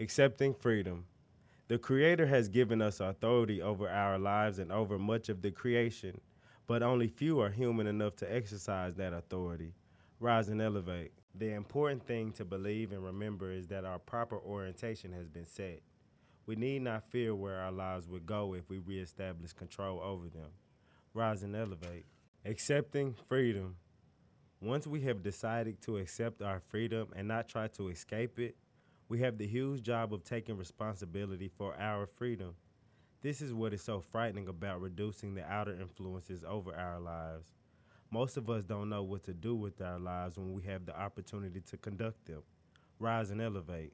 Accepting freedom. The Creator has given us authority over our lives and over much of the creation, but only few are human enough to exercise that authority. Rise and elevate. The important thing to believe and remember is that our proper orientation has been set. We need not fear where our lives would go if we reestablish control over them. Rise and elevate. Accepting freedom. Once we have decided to accept our freedom and not try to escape it, we have the huge job of taking responsibility for our freedom. This is what is so frightening about reducing the outer influences over our lives. Most of us don't know what to do with our lives when we have the opportunity to conduct them. Rise and elevate.